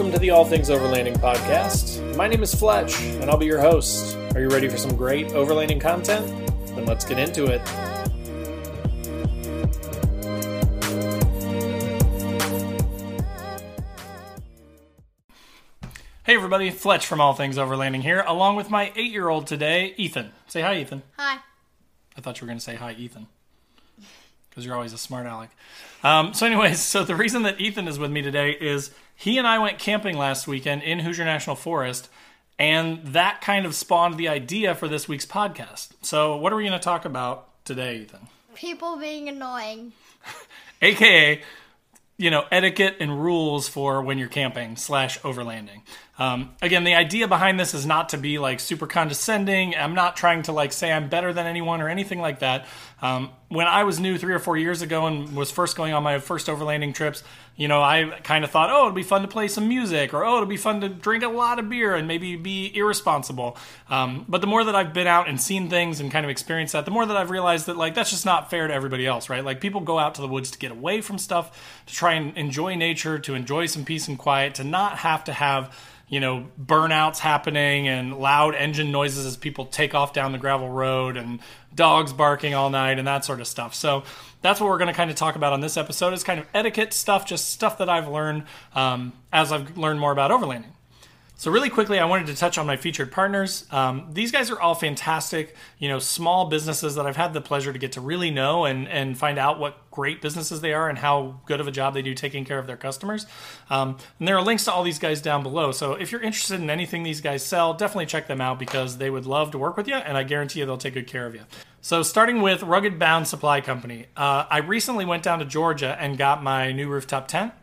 welcome to the All Things Overlanding podcast. My name is Fletch, and I'll be your host. Are you ready for some great overlanding content? Then let's get into it. Hey everybody, Fletch from All Things Overlanding here, along with my eight year old today, Ethan. Say hi, Ethan. Hi. I thought you were going to say hi, Ethan, because you're always a smart aleck. Um, so, anyways, so the reason that Ethan is with me today is he and I went camping last weekend in Hoosier National Forest, and that kind of spawned the idea for this week's podcast. So, what are we going to talk about today, Ethan? People being annoying. AKA, you know, etiquette and rules for when you're camping slash overlanding. Um, again, the idea behind this is not to be like super condescending. I'm not trying to like say I'm better than anyone or anything like that. Um, when I was new three or four years ago and was first going on my first overlanding trips, you know, I kind of thought, oh, it'd be fun to play some music, or oh, it'd be fun to drink a lot of beer and maybe be irresponsible. Um, but the more that I've been out and seen things and kind of experienced that, the more that I've realized that like that's just not fair to everybody else, right? Like people go out to the woods to get away from stuff, to try and enjoy nature, to enjoy some peace and quiet, to not have to have you know, burnouts happening and loud engine noises as people take off down the gravel road and dogs barking all night and that sort of stuff. So that's what we're going to kind of talk about on this episode is kind of etiquette stuff, just stuff that I've learned um, as I've learned more about overlanding. So really quickly, I wanted to touch on my featured partners. Um, these guys are all fantastic, you know, small businesses that I've had the pleasure to get to really know and and find out what great businesses they are and how good of a job they do taking care of their customers. Um, and there are links to all these guys down below. So if you're interested in anything these guys sell, definitely check them out because they would love to work with you, and I guarantee you they'll take good care of you. So starting with Rugged Bound Supply Company, uh, I recently went down to Georgia and got my new rooftop tent.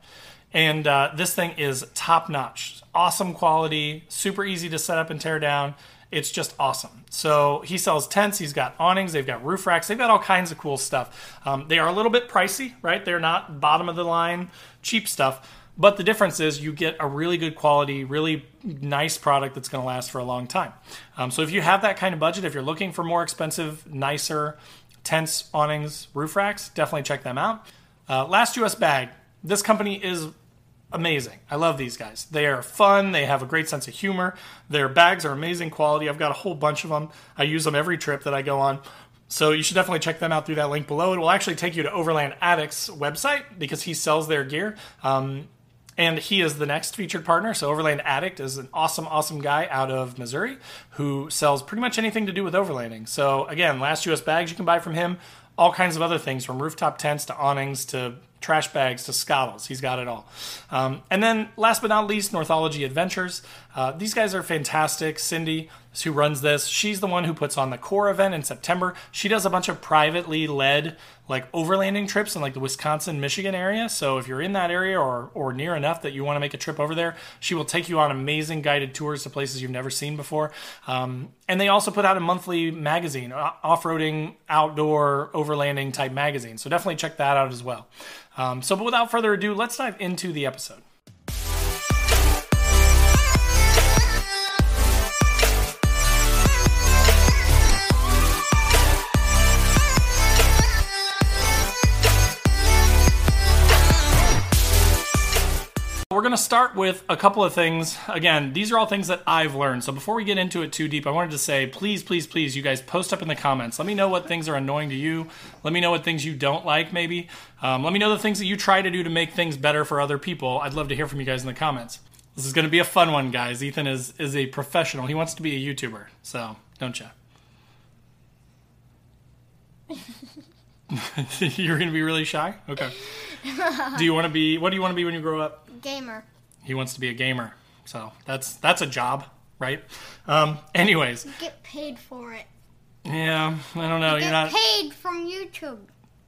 And uh, this thing is top notch. Awesome quality, super easy to set up and tear down. It's just awesome. So he sells tents, he's got awnings, they've got roof racks, they've got all kinds of cool stuff. Um, they are a little bit pricey, right? They're not bottom of the line, cheap stuff. But the difference is you get a really good quality, really nice product that's going to last for a long time. Um, so if you have that kind of budget, if you're looking for more expensive, nicer tents, awnings, roof racks, definitely check them out. Uh, last US bag. This company is amazing. I love these guys. They are fun. They have a great sense of humor. Their bags are amazing quality. I've got a whole bunch of them. I use them every trip that I go on. So you should definitely check them out through that link below. It will actually take you to Overland Addict's website because he sells their gear. Um, and he is the next featured partner. So Overland Addict is an awesome, awesome guy out of Missouri who sells pretty much anything to do with overlanding. So again, last US bags you can buy from him. All kinds of other things from rooftop tents to awnings to trash bags to scottles. He's got it all. Um, and then last but not least, Northology Adventures. Uh, these guys are fantastic. Cindy, who runs this, she's the one who puts on the core event in September. She does a bunch of privately led like overlanding trips in like the Wisconsin, Michigan area. So if you're in that area or or near enough that you want to make a trip over there, she will take you on amazing guided tours to places you've never seen before. Um, and they also put out a monthly magazine, off-roading, outdoor, overlanding type magazine. So definitely check that out as well. Um, so, but without further ado, let's dive into the episode. Going to start with a couple of things. Again, these are all things that I've learned. So before we get into it too deep, I wanted to say, please, please, please, you guys post up in the comments. Let me know what things are annoying to you. Let me know what things you don't like, maybe. Um, let me know the things that you try to do to make things better for other people. I'd love to hear from you guys in the comments. This is going to be a fun one, guys. Ethan is is a professional. He wants to be a YouTuber, so don't you? You're going to be really shy. Okay. do you want to be? What do you want to be when you grow up? Gamer. He wants to be a gamer. So that's that's a job, right? Um, anyways. You get paid for it. Yeah, I don't know. You are not paid from YouTube.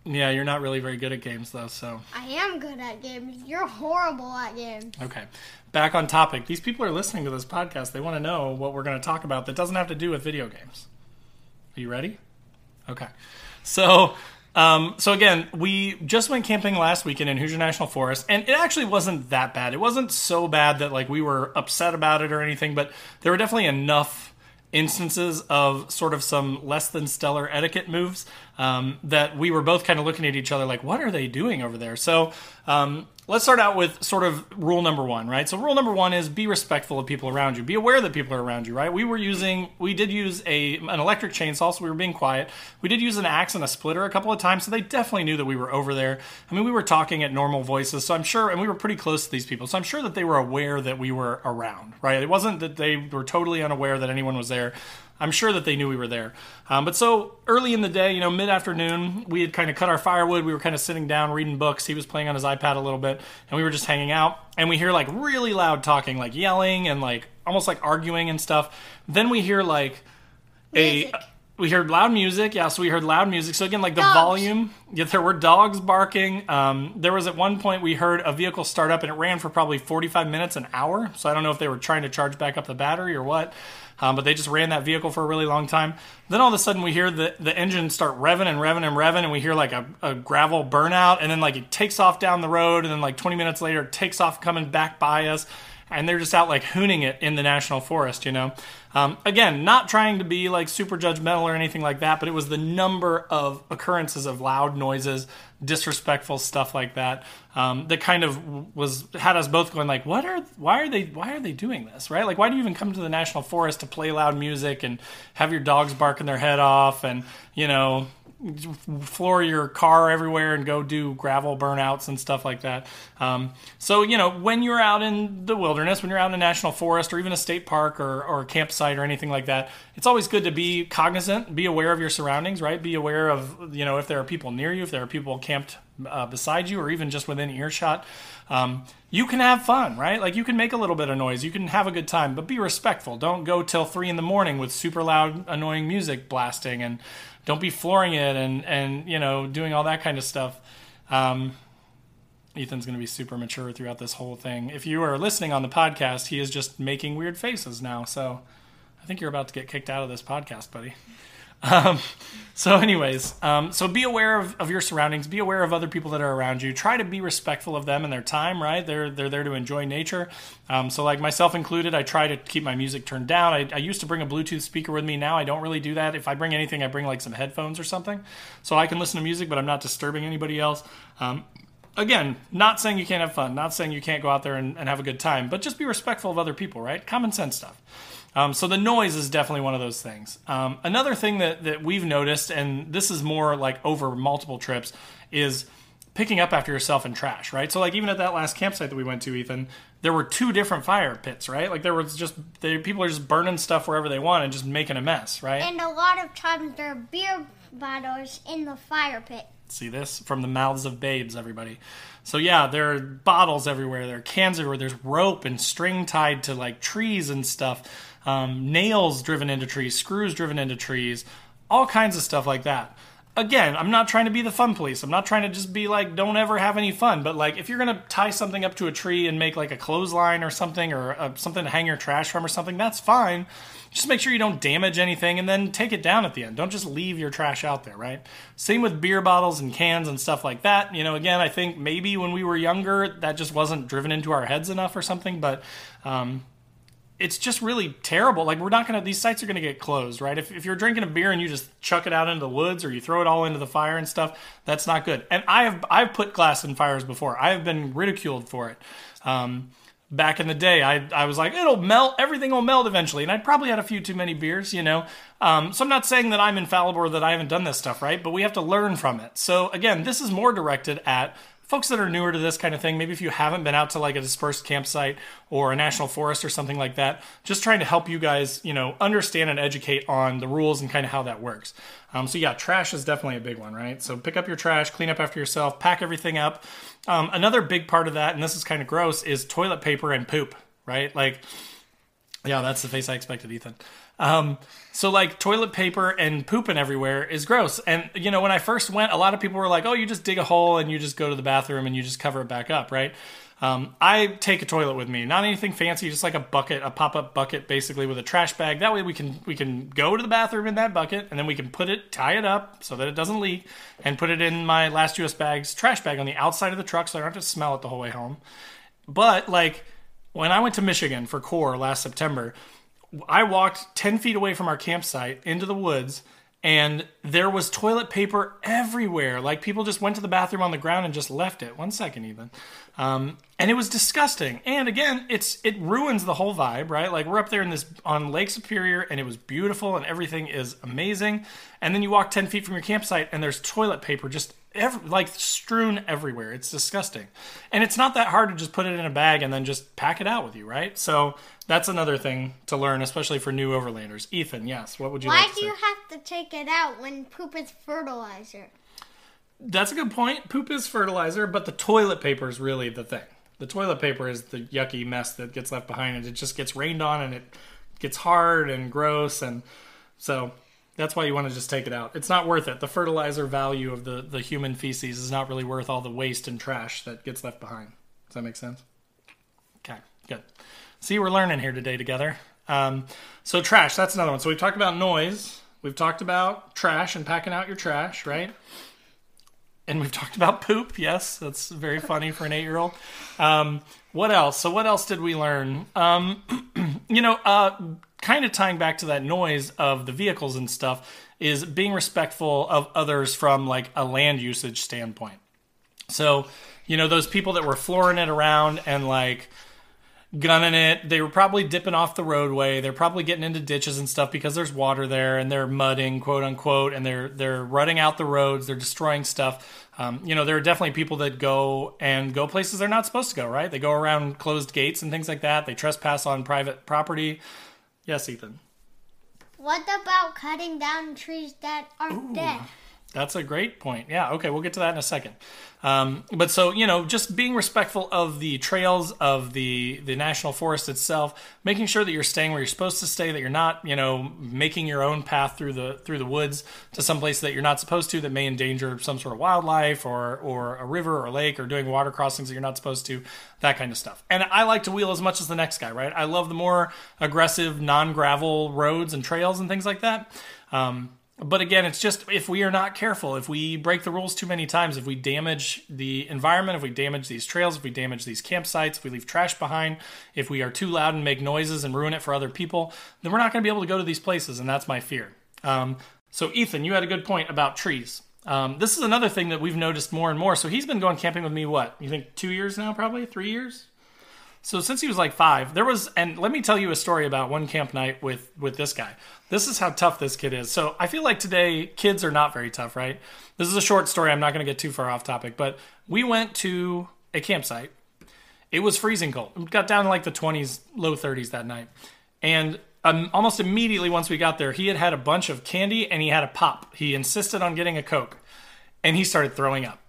Yeah, you're not really very good at games though, so I am good at games. You're horrible at games. Okay. Back on topic. These people are listening to this podcast. They want to know what we're going to talk about that doesn't have to do with video games. Are you ready? Okay. So, um, so again, we just went camping last weekend in Hoosier National Forest, and it actually wasn't that bad. It wasn't so bad that like we were upset about it or anything, but there were definitely enough instances of sort of some less than stellar etiquette moves um, that we were both kind of looking at each other like, what are they doing over there? So um, let's start out with sort of rule number one, right? So rule number one is be respectful of people around you. Be aware that people are around you, right? We were using, we did use a an electric chainsaw, so we were being quiet. We did use an axe and a splitter a couple of times, so they definitely knew that we were over there. I mean, we were talking at normal voices, so I'm sure, and we were pretty close to these people, so I'm sure that they were aware that we were around, right? It wasn't that they were totally unaware that anyone was there. I'm sure that they knew we were there. Um, but so early in the day, you know, mid afternoon, we had kind of cut our firewood. We were kind of sitting down reading books. He was playing on his iPad a little bit, and we were just hanging out. And we hear like really loud talking, like yelling and like almost like arguing and stuff. Then we hear like Music. We heard loud music, yeah. So we heard loud music. So again, like the Dogs. volume, yeah, there were dogs barking. Um, there was at one point we heard a vehicle start up and it ran for probably 45 minutes, an hour. So I don't know if they were trying to charge back up the battery or what. Um, but they just ran that vehicle for a really long time. Then all of a sudden we hear the, the engine start revving and revving and revving, and we hear like a, a gravel burnout, and then like it takes off down the road, and then like 20 minutes later it takes off coming back by us, and they're just out like hooning it in the national forest, you know. Um, again, not trying to be like super judgmental or anything like that, but it was the number of occurrences of loud noises, disrespectful stuff like that um, that kind of was had us both going like, what are why are they why are they doing this right? Like, why do you even come to the national forest to play loud music and have your dogs barking their head off and you know floor your car everywhere and go do gravel burnouts and stuff like that. Um, so, you know, when you're out in the wilderness, when you're out in a national forest or even a state park or, or a campsite or anything like that, it's always good to be cognizant, be aware of your surroundings, right? Be aware of, you know, if there are people near you, if there are people camped uh, beside you or even just within earshot. Um, you can have fun, right? Like you can make a little bit of noise, you can have a good time, but be respectful. Don't go till three in the morning with super loud, annoying music blasting and don't be flooring it and and you know doing all that kind of stuff. Um, Ethan's going to be super mature throughout this whole thing. If you are listening on the podcast, he is just making weird faces now. So I think you're about to get kicked out of this podcast, buddy. Um, so, anyways, um, so be aware of, of your surroundings. Be aware of other people that are around you. Try to be respectful of them and their time. Right? They're they're there to enjoy nature. Um, so, like myself included, I try to keep my music turned down. I, I used to bring a Bluetooth speaker with me. Now I don't really do that. If I bring anything, I bring like some headphones or something, so I can listen to music, but I'm not disturbing anybody else. Um, again, not saying you can't have fun, not saying you can't go out there and, and have a good time, but just be respectful of other people. Right? Common sense stuff. Um, so the noise is definitely one of those things. Um, another thing that, that we've noticed, and this is more like over multiple trips, is picking up after yourself in trash, right? So like even at that last campsite that we went to, Ethan, there were two different fire pits, right? Like there was just they, people are just burning stuff wherever they want and just making a mess, right? And a lot of times there are beer bottles in the fire pit. See this from the mouths of babes, everybody. So yeah, there are bottles everywhere. There are cans everywhere. There's rope and string tied to like trees and stuff. Um, nails driven into trees, screws driven into trees, all kinds of stuff like that. Again, I'm not trying to be the fun police. I'm not trying to just be like, don't ever have any fun. But like, if you're gonna tie something up to a tree and make like a clothesline or something, or uh, something to hang your trash from or something, that's fine. Just make sure you don't damage anything and then take it down at the end. Don't just leave your trash out there, right? Same with beer bottles and cans and stuff like that. You know, again, I think maybe when we were younger, that just wasn't driven into our heads enough or something. But um, it's just really terrible. Like we're not gonna; these sites are gonna get closed, right? If, if you're drinking a beer and you just chuck it out into the woods or you throw it all into the fire and stuff, that's not good. And I have I've put glass in fires before. I have been ridiculed for it. Um, back in the day, I I was like, it'll melt, everything will melt eventually, and I probably had a few too many beers, you know. Um, so I'm not saying that I'm infallible or that I haven't done this stuff, right? But we have to learn from it. So again, this is more directed at folks that are newer to this kind of thing, maybe if you haven't been out to like a dispersed campsite or a national forest or something like that, just trying to help you guys, you know, understand and educate on the rules and kind of how that works. Um, so yeah, trash is definitely a big one, right? So pick up your trash, clean up after yourself, pack everything up. Um, another big part of that, and this is kind of gross, is toilet paper and poop, right? Like, yeah, that's the face I expected, Ethan. Um, so like toilet paper and pooping everywhere is gross. And you know, when I first went, a lot of people were like, "Oh, you just dig a hole and you just go to the bathroom and you just cover it back up," right? Um, I take a toilet with me, not anything fancy, just like a bucket, a pop-up bucket, basically with a trash bag. That way, we can we can go to the bathroom in that bucket, and then we can put it, tie it up so that it doesn't leak, and put it in my last US bags trash bag on the outside of the truck, so I don't have to smell it the whole way home. But like when I went to Michigan for core last September, I walked 10 feet away from our campsite into the woods and there was toilet paper everywhere. Like people just went to the bathroom on the ground and just left it. One second, even. Um, and it was disgusting. And again, it's it ruins the whole vibe, right? Like we're up there in this on Lake Superior, and it was beautiful, and everything is amazing. And then you walk ten feet from your campsite, and there's toilet paper just every, like strewn everywhere. It's disgusting. And it's not that hard to just put it in a bag and then just pack it out with you, right? So that's another thing to learn, especially for new overlanders. Ethan, yes, what would you Why like to do you have to take it out when poop is fertilizer? That's a good point. Poop is fertilizer, but the toilet paper is really the thing. The toilet paper is the yucky mess that gets left behind, and it just gets rained on, and it gets hard and gross, and so that's why you want to just take it out. It's not worth it. The fertilizer value of the the human feces is not really worth all the waste and trash that gets left behind. Does that make sense? Okay, good. See, we're learning here today together. Um, so trash, that's another one. So we've talked about noise. We've talked about trash and packing out your trash, right? and we've talked about poop. Yes, that's very funny for an eight-year-old. Um, what else? So what else did we learn? Um, you know, uh, kind of tying back to that noise of the vehicles and stuff is being respectful of others from like a land usage standpoint. So, you know, those people that were flooring it around and like gunning it. They were probably dipping off the roadway. They're probably getting into ditches and stuff because there's water there, and they're mudding, quote unquote, and they're they're rutting out the roads. They're destroying stuff. Um, you know, there are definitely people that go and go places they're not supposed to go. Right? They go around closed gates and things like that. They trespass on private property. Yes, Ethan. What about cutting down trees that aren't dead? That's a great point. Yeah. Okay. We'll get to that in a second. Um, but so you know, just being respectful of the trails of the the national forest itself, making sure that you're staying where you're supposed to stay, that you're not you know making your own path through the through the woods to some place that you're not supposed to that may endanger some sort of wildlife or or a river or a lake or doing water crossings that you're not supposed to, that kind of stuff. And I like to wheel as much as the next guy, right? I love the more aggressive non gravel roads and trails and things like that. Um, but again, it's just if we are not careful, if we break the rules too many times, if we damage the environment, if we damage these trails, if we damage these campsites, if we leave trash behind, if we are too loud and make noises and ruin it for other people, then we're not going to be able to go to these places, and that's my fear. Um, so, Ethan, you had a good point about trees. Um, this is another thing that we've noticed more and more. So, he's been going camping with me, what, you think two years now, probably? Three years? So since he was like five, there was, and let me tell you a story about one camp night with with this guy. This is how tough this kid is. So I feel like today kids are not very tough, right? This is a short story. I'm not going to get too far off topic, but we went to a campsite. It was freezing cold. It got down to like the 20s, low 30s that night, and um, almost immediately once we got there, he had had a bunch of candy and he had a pop. He insisted on getting a coke, and he started throwing up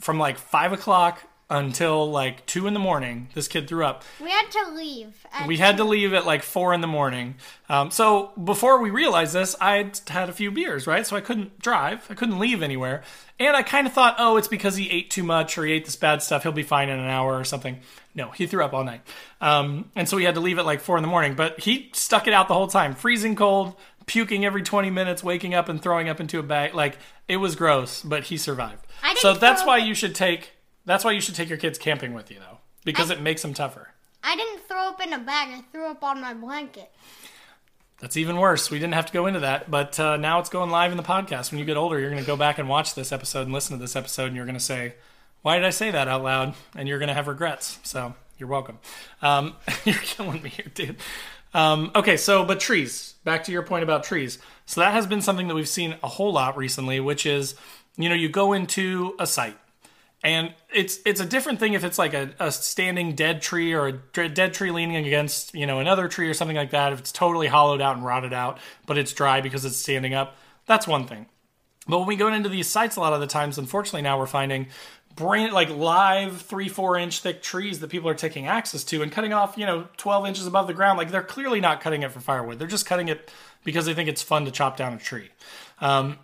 from like five o'clock until like two in the morning. This kid threw up. We had to leave. at We had to leave at like four in the morning. Um, so before we realized this, I had a few beers, right? So I couldn't drive. I couldn't leave anywhere. And I kind of thought, oh, it's because he ate too much or he ate this bad stuff. He'll be fine in an hour or something. No, he threw up all night. Um, and so we had to leave at like four in the morning. But he stuck it out the whole time, freezing cold, puking every 20 minutes, waking up and throwing up into a bag. Like it was gross, but he survived. I didn't So that's why you should take. That's why you should take your kids camping with you, though, because it makes them tougher. I didn't throw up in a bag. I threw up on my blanket. That's even worse. We didn't have to go into that, but uh, now it's going live in the podcast. When you get older, you're going to go back and watch this episode and listen to this episode, and you're going to say, "Why did I say that out loud?" And you're going to have regrets. So you're welcome. Um, you're killing me here, dude. Um, okay, so but trees. Back to your point about trees. So that has been something that we've seen a whole lot recently, which is, you know, you go into a site and it's it's a different thing if it's like a, a standing dead tree or a dead tree leaning against you know another tree or something like that. If it's totally hollowed out and rotted out, but it's dry because it's standing up, that's one thing. But when we go into these sites, a lot of the times, unfortunately, now we're finding brand like live three four inch thick trees that people are taking access to and cutting off you know 12 inches above the ground like they're clearly not cutting it for firewood they're just cutting it because they think it's fun to chop down a tree um,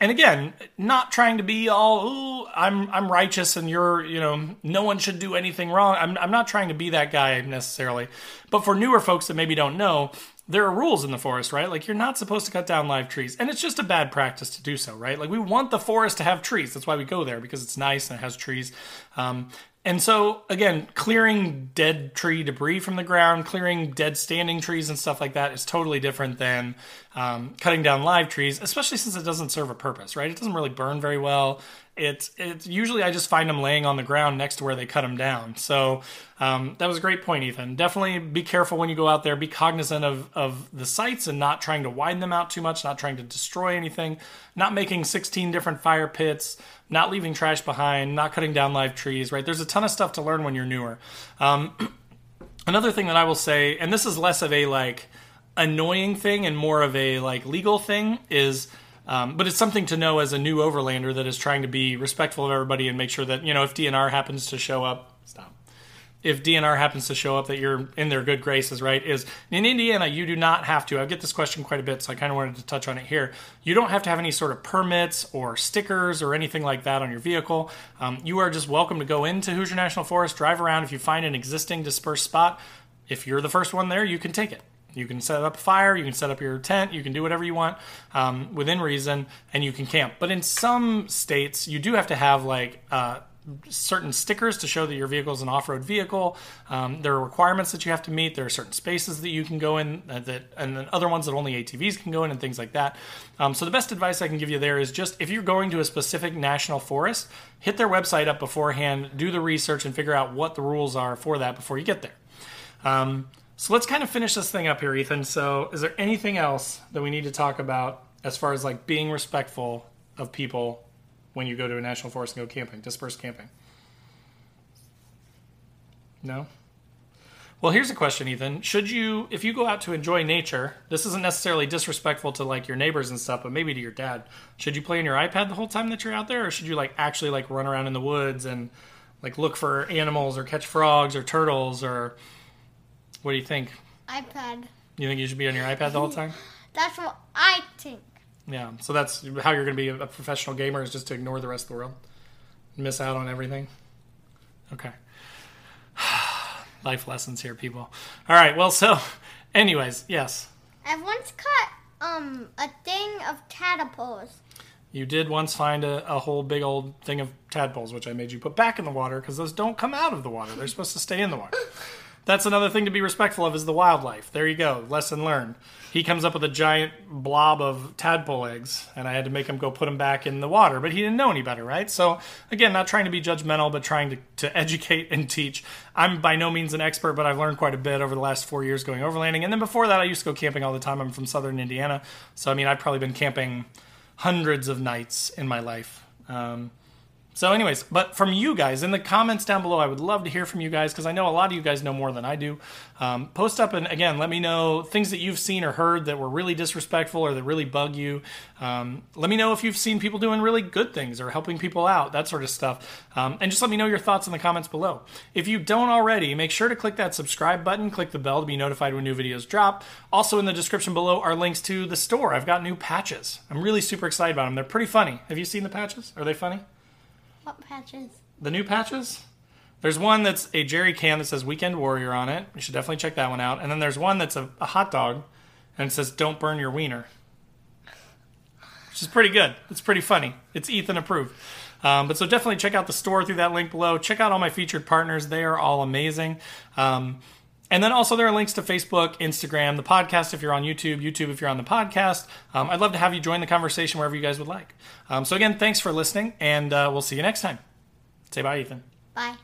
and again, not trying to be all, I'm I'm righteous and you're, you know, no one should do anything wrong. I'm I'm not trying to be that guy necessarily. But for newer folks that maybe don't know, there are rules in the forest, right? Like you're not supposed to cut down live trees, and it's just a bad practice to do so, right? Like we want the forest to have trees. That's why we go there because it's nice and it has trees. Um, and so again, clearing dead tree debris from the ground, clearing dead standing trees and stuff like that is totally different than um, cutting down live trees, especially since it doesn't serve a purpose, right? It doesn't really burn very well. It's it's usually I just find them laying on the ground next to where they cut them down. So um, that was a great point, Ethan. Definitely be careful when you go out there. Be cognizant of of the sites and not trying to widen them out too much. Not trying to destroy anything. Not making 16 different fire pits. Not leaving trash behind. Not cutting down live trees. Right? There's a ton of stuff to learn when you're newer. Um, another thing that I will say, and this is less of a like annoying thing and more of a like legal thing, is um, but it's something to know as a new overlander that is trying to be respectful of everybody and make sure that you know if DNR happens to show up, stop. If DNR happens to show up, that you're in their good graces, right? Is in Indiana, you do not have to. I get this question quite a bit, so I kind of wanted to touch on it here. You don't have to have any sort of permits or stickers or anything like that on your vehicle. Um, you are just welcome to go into Hoosier National Forest, drive around. If you find an existing dispersed spot, if you're the first one there, you can take it. You can set up a fire, you can set up your tent, you can do whatever you want um, within reason, and you can camp. But in some states, you do have to have like uh, certain stickers to show that your vehicle is an off-road vehicle. Um, there are requirements that you have to meet. There are certain spaces that you can go in uh, that, and then other ones that only ATVs can go in, and things like that. Um, so the best advice I can give you there is just if you're going to a specific national forest, hit their website up beforehand, do the research, and figure out what the rules are for that before you get there. Um, so let's kind of finish this thing up here, Ethan. So, is there anything else that we need to talk about as far as like being respectful of people when you go to a national forest and go camping, dispersed camping? No? Well, here's a question, Ethan. Should you, if you go out to enjoy nature, this isn't necessarily disrespectful to like your neighbors and stuff, but maybe to your dad. Should you play on your iPad the whole time that you're out there, or should you like actually like run around in the woods and like look for animals or catch frogs or turtles or what do you think? iPad. You think you should be on your iPad the whole time? That's what I think. Yeah. So that's how you're going to be a professional gamer is just to ignore the rest of the world, miss out on everything. Okay. Life lessons here, people. All right. Well, so, anyways, yes. I once caught um a thing of tadpoles. You did once find a, a whole big old thing of tadpoles, which I made you put back in the water because those don't come out of the water. They're supposed to stay in the water. That's another thing to be respectful of is the wildlife. There you go. Lesson learned. He comes up with a giant blob of tadpole eggs, and I had to make him go put them back in the water, but he didn't know any better, right? So, again, not trying to be judgmental, but trying to, to educate and teach. I'm by no means an expert, but I've learned quite a bit over the last four years going overlanding. And then before that, I used to go camping all the time. I'm from southern Indiana. So, I mean, I've probably been camping hundreds of nights in my life. Um, so, anyways, but from you guys in the comments down below, I would love to hear from you guys because I know a lot of you guys know more than I do. Um, post up and again, let me know things that you've seen or heard that were really disrespectful or that really bug you. Um, let me know if you've seen people doing really good things or helping people out, that sort of stuff. Um, and just let me know your thoughts in the comments below. If you don't already, make sure to click that subscribe button, click the bell to be notified when new videos drop. Also, in the description below are links to the store. I've got new patches. I'm really super excited about them. They're pretty funny. Have you seen the patches? Are they funny? What patches? The new patches? There's one that's a jerry can that says Weekend Warrior on it. You should definitely check that one out. And then there's one that's a, a hot dog and it says Don't burn your wiener. Which is pretty good. It's pretty funny. It's Ethan approved. Um, but so definitely check out the store through that link below. Check out all my featured partners. They are all amazing. Um, and then also there are links to Facebook, Instagram, the podcast if you're on YouTube, YouTube if you're on the podcast. Um, I'd love to have you join the conversation wherever you guys would like. Um, so again, thanks for listening, and uh, we'll see you next time. Say bye, Ethan. Bye.